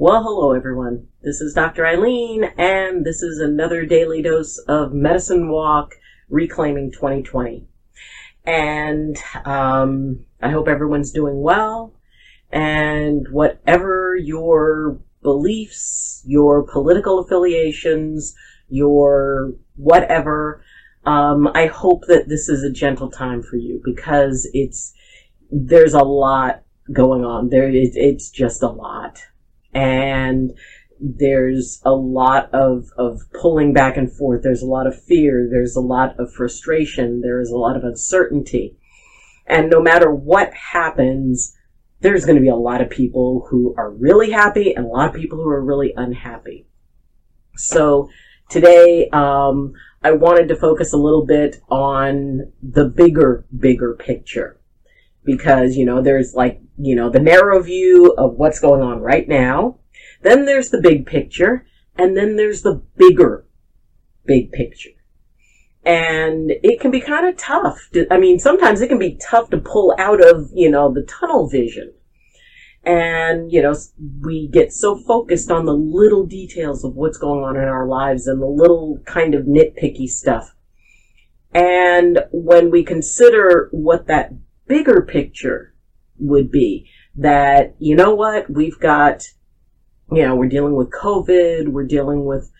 Well, hello everyone. This is Dr. Ayleen, and this is another daily dose of Medicine Walk Reclaiming 2020. And um, I hope everyone's doing well, and whatever your beliefs, your political affiliations, your whatever, um, I hope that this is a gentle time for you because it's there's a lot going on. There, it, it's just a lot and there's a lot of, of pulling back and forth. There's a lot of fear. There's a lot of frustration. There is a lot of uncertainty. And no matter what happens, there's going to be a lot of people who are really happy and a lot of people who are really unhappy. So today, um, I wanted to focus a little bit on the bigger, bigger picture because, you know, there's like you know, the narrow view of what's going on right now. Then there's the big picture, and then there's the bigger big picture. And it can be kind of tough. To, I mean, sometimes it can be tough to pull out of, you know, the tunnel vision. And, you know, we get so focused on the little details of what's going on in our lives and the little kind of nitpicky stuff. And when we consider what that bigger picture would be that, you know what, we've got, you know, we're dealing with COVID, we're dealing with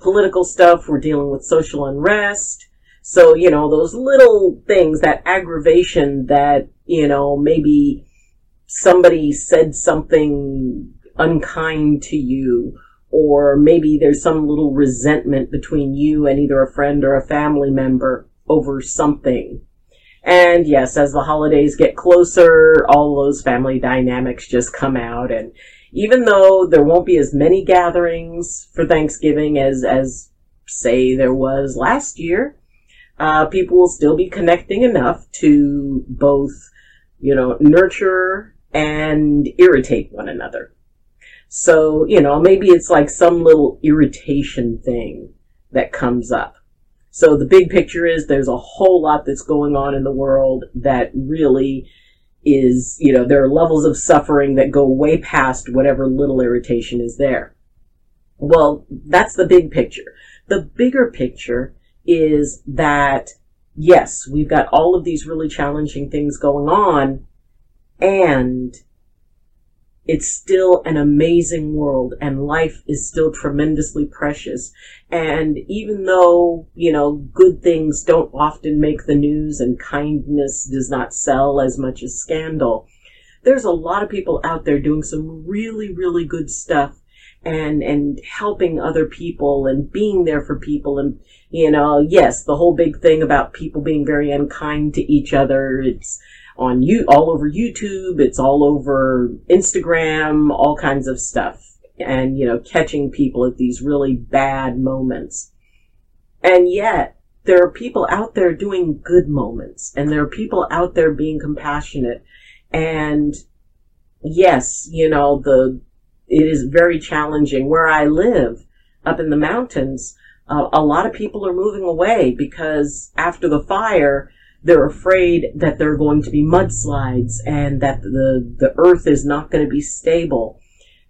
political stuff, we're dealing with social unrest. So, you know, those little things, that aggravation that, you know, maybe somebody said something unkind to you, or maybe there's some little resentment between you and either a friend or a family member over something. And yes, as the holidays get closer, all those family dynamics just come out. And even though there won't be as many gatherings for Thanksgiving as, as say there was last year, uh, people will still be connecting enough to both, you know, nurture and irritate one another. So, you know, maybe it's like some little irritation thing that comes up. So the big picture is there's a whole lot that's going on in the world that really is, you know, there are levels of suffering that go way past whatever little irritation is there. Well, that's the big picture. The bigger picture is that yes, we've got all of these really challenging things going on and it's still an amazing world and life is still tremendously precious. And even though, you know, good things don't often make the news and kindness does not sell as much as scandal, there's a lot of people out there doing some really, really good stuff and, and helping other people and being there for people. And, you know, yes, the whole big thing about people being very unkind to each other, it's, on you all over YouTube. It's all over Instagram, all kinds of stuff. And, you know, catching people at these really bad moments. And yet, there are people out there doing good moments and there are people out there being compassionate. And yes, you know, the, it is very challenging. Where I live, up in the mountains, uh, a lot of people are moving away because after the fire, they're afraid that there are going to be mudslides and that the, the earth is not going to be stable.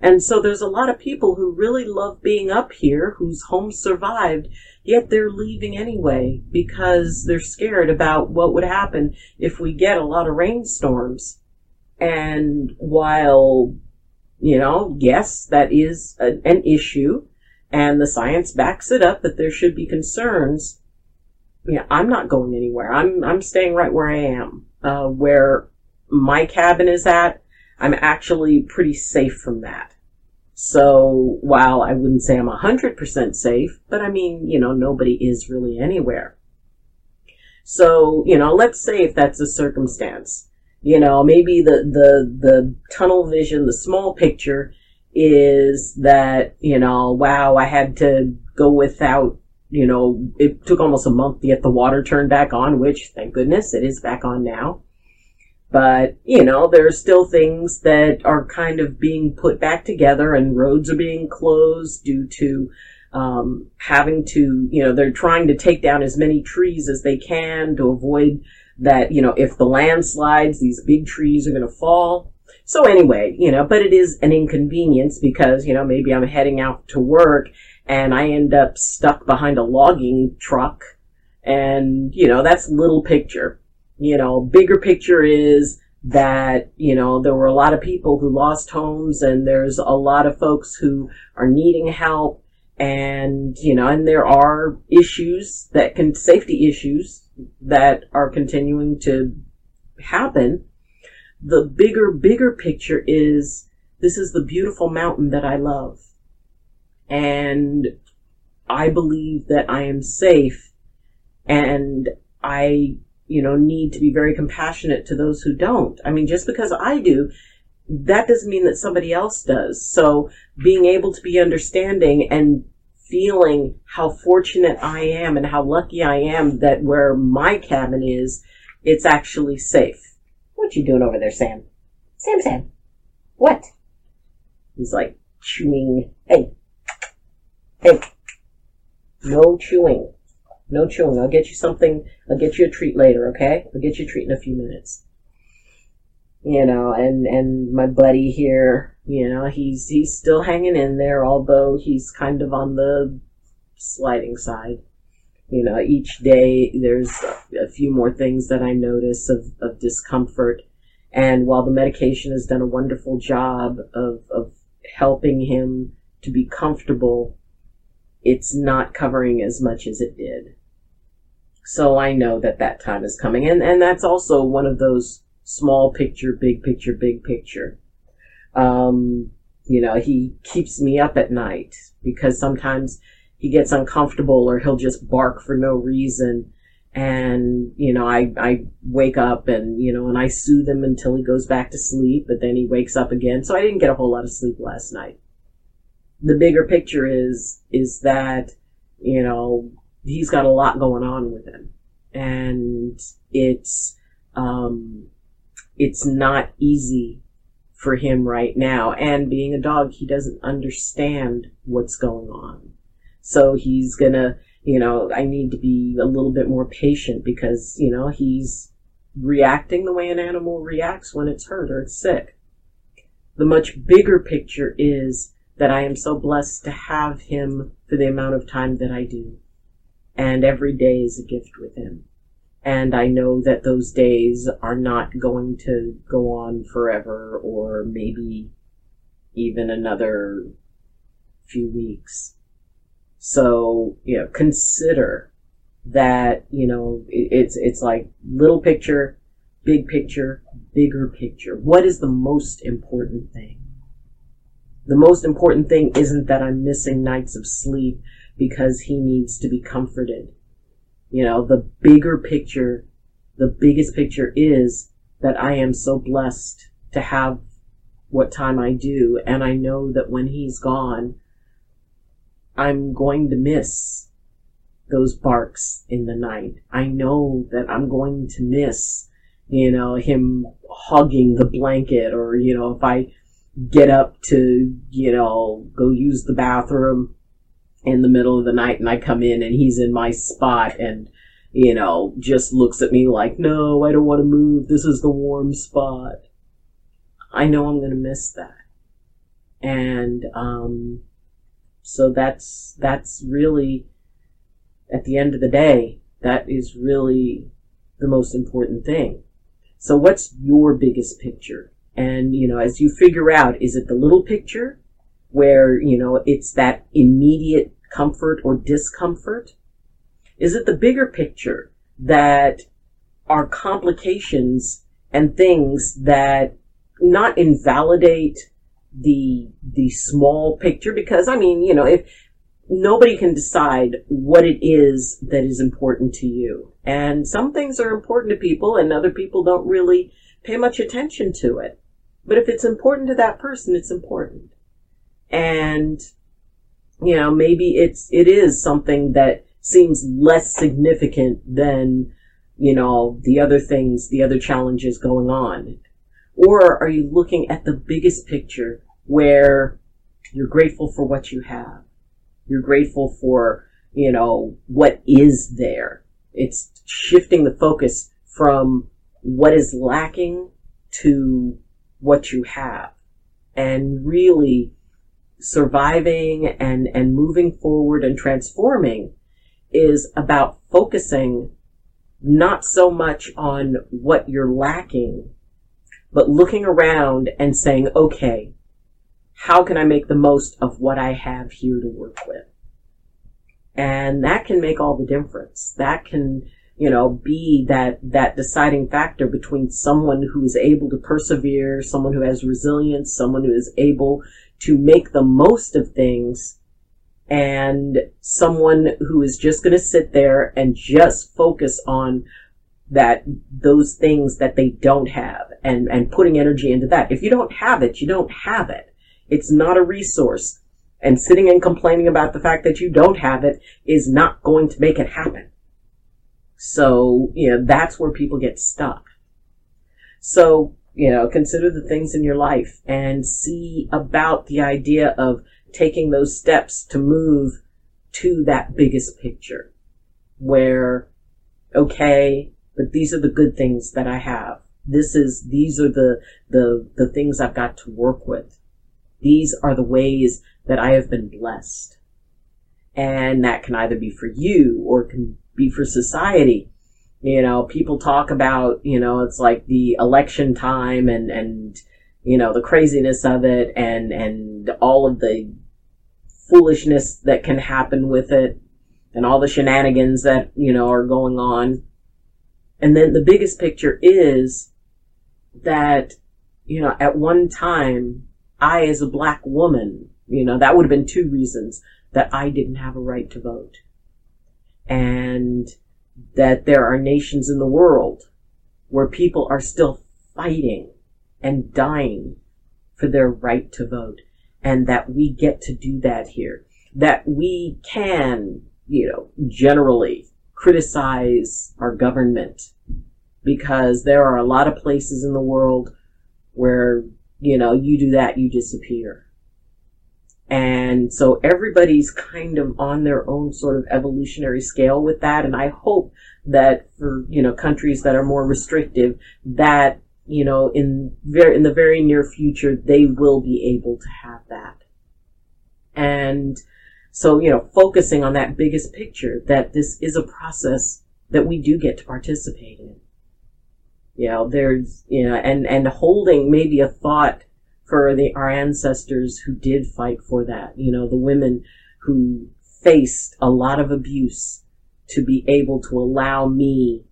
And so there's a lot of people who really love being up here, whose homes survived, yet they're leaving anyway because they're scared about what would happen if we get a lot of rainstorms. And while, you know, yes, that is a, an issue, and the science backs it up that there should be concerns, yeah, I'm not going anywhere. I'm I'm staying right where I am. Uh, where my cabin is at, I'm actually pretty safe from that. So while I wouldn't say I'm 100% safe, but I mean, you know, nobody is really anywhere. So, you know, let's say if that's a circumstance, you know, maybe the, the, the tunnel vision, the small picture is that, you know, wow, I had to go without, you know, it took almost a month to get the water turned back on, which thank goodness it is back on now. But, you know, there are still things that are kind of being put back together and roads are being closed due to um, having to, you know, they're trying to take down as many trees as they can to avoid that, you know, if the landslides, these big trees are going to fall. So anyway, you know, but it is an inconvenience because, you know, maybe I'm heading out to work and I end up stuck behind a logging truck and, you know, that's little picture you know, bigger picture is that, you know, there were a lot of people who lost homes and there's a lot of folks who are needing help and, you know, and there are issues that can, safety issues that are continuing to happen. The bigger, bigger picture is this is the beautiful mountain that I love. And I believe that I am safe and I you know, need to be very compassionate to those who don't. I mean, just because I do, that doesn't mean that somebody else does. So being able to be understanding and feeling how fortunate I am and how lucky I am that where my cabin is, it's actually safe. What you doing over there, Sam? Sam, Sam. What? He's like chewing. Hey. Hey. No chewing. No chewing. I'll get you something. I'll get you a treat later, okay? I'll get you a treat in a few minutes. You know, and, and my buddy here, you know, he's, he's still hanging in there, although he's kind of on the sliding side. You know, each day there's a few more things that I notice of, of discomfort. And while the medication has done a wonderful job of, of helping him to be comfortable, it's not covering as much as it did. So I know that that time is coming. And, and that's also one of those small picture, big picture, big picture. Um, you know, he keeps me up at night because sometimes he gets uncomfortable or he'll just bark for no reason. And, you know, I, I wake up and, you know, and I soothe him until he goes back to sleep, but then he wakes up again. So I didn't get a whole lot of sleep last night. The bigger picture is, is that, you know, he's got a lot going on with him, and it's um, it's not easy for him right now. And being a dog, he doesn't understand what's going on, so he's gonna, you know, I need to be a little bit more patient because you know he's reacting the way an animal reacts when it's hurt or it's sick. The much bigger picture is that I am so blessed to have him for the amount of time that I do and every day is a gift with him. And I know that those days are not going to go on forever or maybe even another few weeks. So, you know, consider that, you know, it's, it's like little picture, big picture, bigger picture. What is the most important thing? The most important thing isn't that I'm missing nights of sleep because he needs to be comforted. You know, the bigger picture, the biggest picture is that I am so blessed to have what time I do. And I know that when he's gone, I'm going to miss those barks in the night. I know that I'm going to miss, you know, him hugging the blanket or, you know, if I get up to, you know, go use the bathroom, in the middle of the night and I come in and he's in my spot and, you know, just looks at me like, no, I don't want to move. This is the warm spot. I know I'm going to miss that. And, um, so that's, that's really, at the end of the day, that is really the most important thing. So what's your biggest picture? And, you know, as you figure out, is it the little picture where, you know, it's that immediate comfort or discomfort? Is it the bigger picture that are complications and things that not invalidate the the small picture because I mean, you know, if nobody can decide what it is that is important to you. And some things are important to people and other people don't really pay much attention to it. But if it's important to that person, it's important. And you know, maybe it's it is something that seems less significant than you know, the other things, the other challenges going on? Or are you looking at the biggest picture where you're grateful for what you have? You're grateful for, you know, what is there. It's shifting the focus from what is lacking to what you have and really surviving and, and moving forward and transforming is about focusing not so much on what you're lacking, but looking around and saying, okay, how can I make the most of what I have here to work with? And that can make all the difference. That can, you know, be that, that deciding factor between someone who is able to persevere, someone who has resilience, someone who is able to make the most of things and someone who is just going to sit there and just focus on that those things that they don't have and and putting energy into that. If you don't have it you don't have it. It's not a resource. And sitting and complaining about the fact that you don't have it is not going to make it happen so you know that's where people get stuck so you know consider the things in your life and see about the idea of taking those steps to move to that biggest picture where, okay, but these are the good things that I have. This is, these are the, the, the things I've got to work with. These are the ways that I have been blessed. And that can either be for you or can be for society. You know, people talk about, you know, it's like the election time and, and, you know, the craziness of it and, and all of the foolishness that can happen with it and all the shenanigans that, you know, are going on. And then the biggest picture is that, you know, at one time, I as a black woman, you know, that would have been two reasons that I didn't have a right to vote. And that there are nations in the world where people are still fighting and dying for their right to vote and that we get to do that here. That we can, you know, generally criticize our government because there are a lot of places in the world where, you know, you do that, you disappear. And so everybody's kind of on their own sort of evolutionary scale with that. And I hope that for, you know, countries that are more restrictive, that you know, in very, in the very near future, they will be able to have that. And so, you know, focusing on that biggest picture that this is a process that we do get to participate in. You know, there's, you know, and, and holding maybe a thought for the, our ancestors who did fight for that, you know, the women who faced a lot of abuse to be able to allow me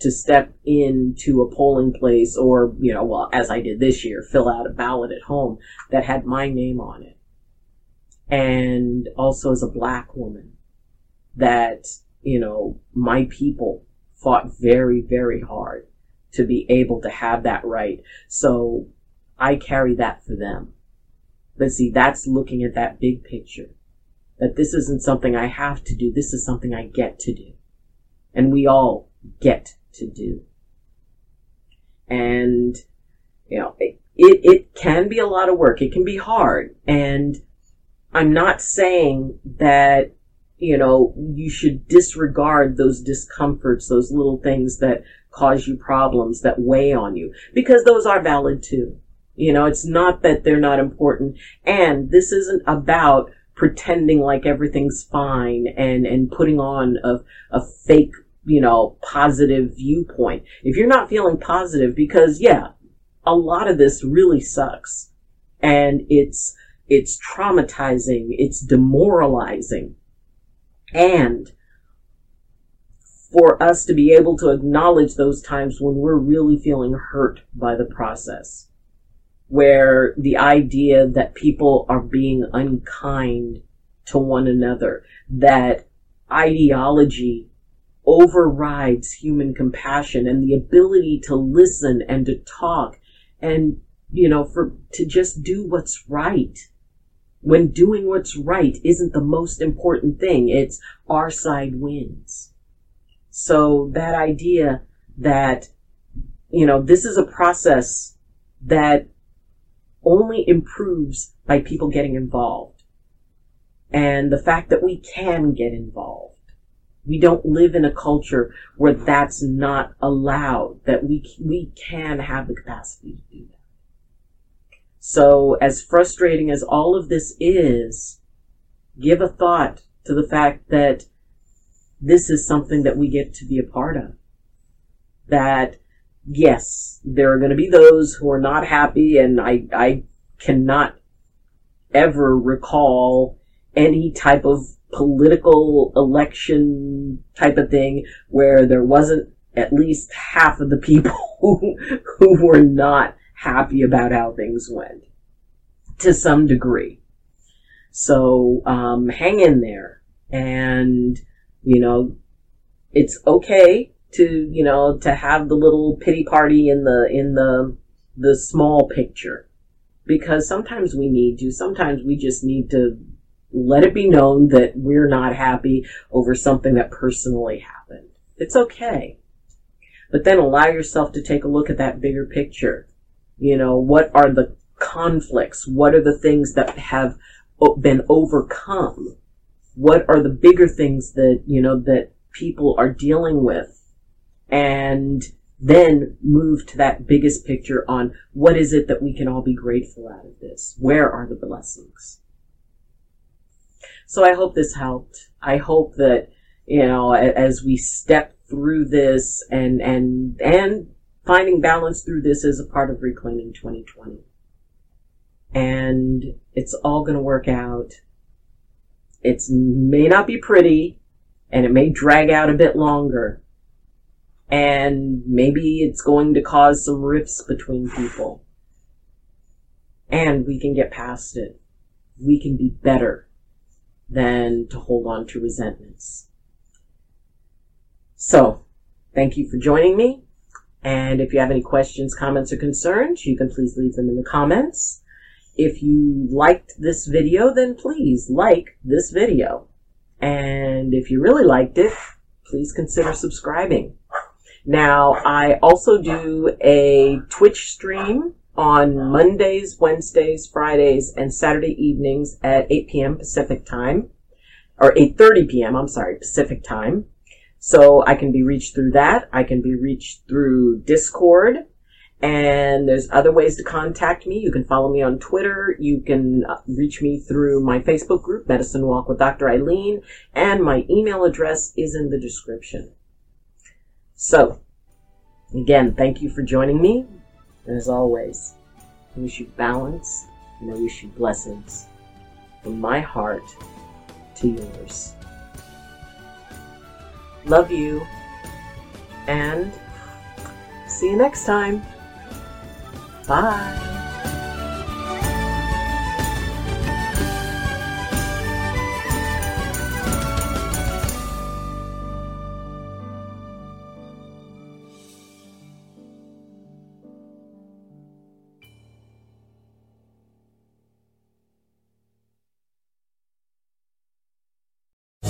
to step into a polling place or, you know, well, as I did this year, fill out a ballot at home that had my name on it. And also as a black woman that, you know, my people fought very, very hard to be able to have that right. So I carry that for them. But see, that's looking at that big picture. That this isn't something I have to do. This is something I get to do. And we all get to do. And, you know, it, it can be a lot of work. It can be hard. And I'm not saying that, you know, you should disregard those discomforts, those little things that cause you problems, that weigh on you, because those are valid too. You know, it's not that they're not important. And this isn't about pretending like everything's fine and, and putting on a, a fake you know, positive viewpoint. If you're not feeling positive, because yeah, a lot of this really sucks. And it's, it's traumatizing, it's demoralizing. And for us to be able to acknowledge those times when we're really feeling hurt by the process, where the idea that people are being unkind to one another, that ideology overrides human compassion and the ability to listen and to talk and, you know, for, to just do what's right. When doing what's right isn't the most important thing. It's our side wins. So that idea that, you know, this is a process that only improves by people getting involved. And the fact that we can get involved we don't live in a culture where that's not allowed, that we, we can have the capacity to do that. So as frustrating as all of this is, give a thought to the fact that this is something that we get to be a part of. That yes, there are going to be those who are not happy and I, I cannot ever recall any type of political election type of thing where there wasn't at least half of the people who, who were not happy about how things went to some degree. So, um, hang in there and, you know, it's okay to, you know, to have the little pity party in the, in the, the small picture because sometimes we need to, sometimes we just need to let it be known that we're not happy over something that personally happened. It's okay. But then allow yourself to take a look at that bigger picture. You know, what are the conflicts? What are the things that have been overcome? What are the bigger things that, you know, that people are dealing with? And then move to that biggest picture on what is it that we can all be grateful out of this? Where are the blessings? So I hope this helped. I hope that, you know, as we step through this and, and, and finding balance through this is a part of reclaiming 2020. And it's all going to work out. It may not be pretty and it may drag out a bit longer. And maybe it's going to cause some rifts between people. And we can get past it. We can be better than to hold on to resentments. So, thank you for joining me. And if you have any questions, comments, or concerns, you can please leave them in the comments. If you liked this video, then please like this video. And if you really liked it, please consider subscribing. Now, I also do a Twitch stream on Mondays, Wednesdays, Fridays, and Saturday evenings at 8 p.m. Pacific time, or 8.30 p.m., I'm sorry, Pacific time. So I can be reached through that. I can be reached through Discord. And there's other ways to contact me. You can follow me on Twitter. You can uh, reach me through my Facebook group, Medicine Walk with Dr. Ayleen. And my email address is in the description. So, again, thank you for joining me. And as always, I wish you balance and I wish you blessings from my heart to yours. Love you and see you next time. Bye.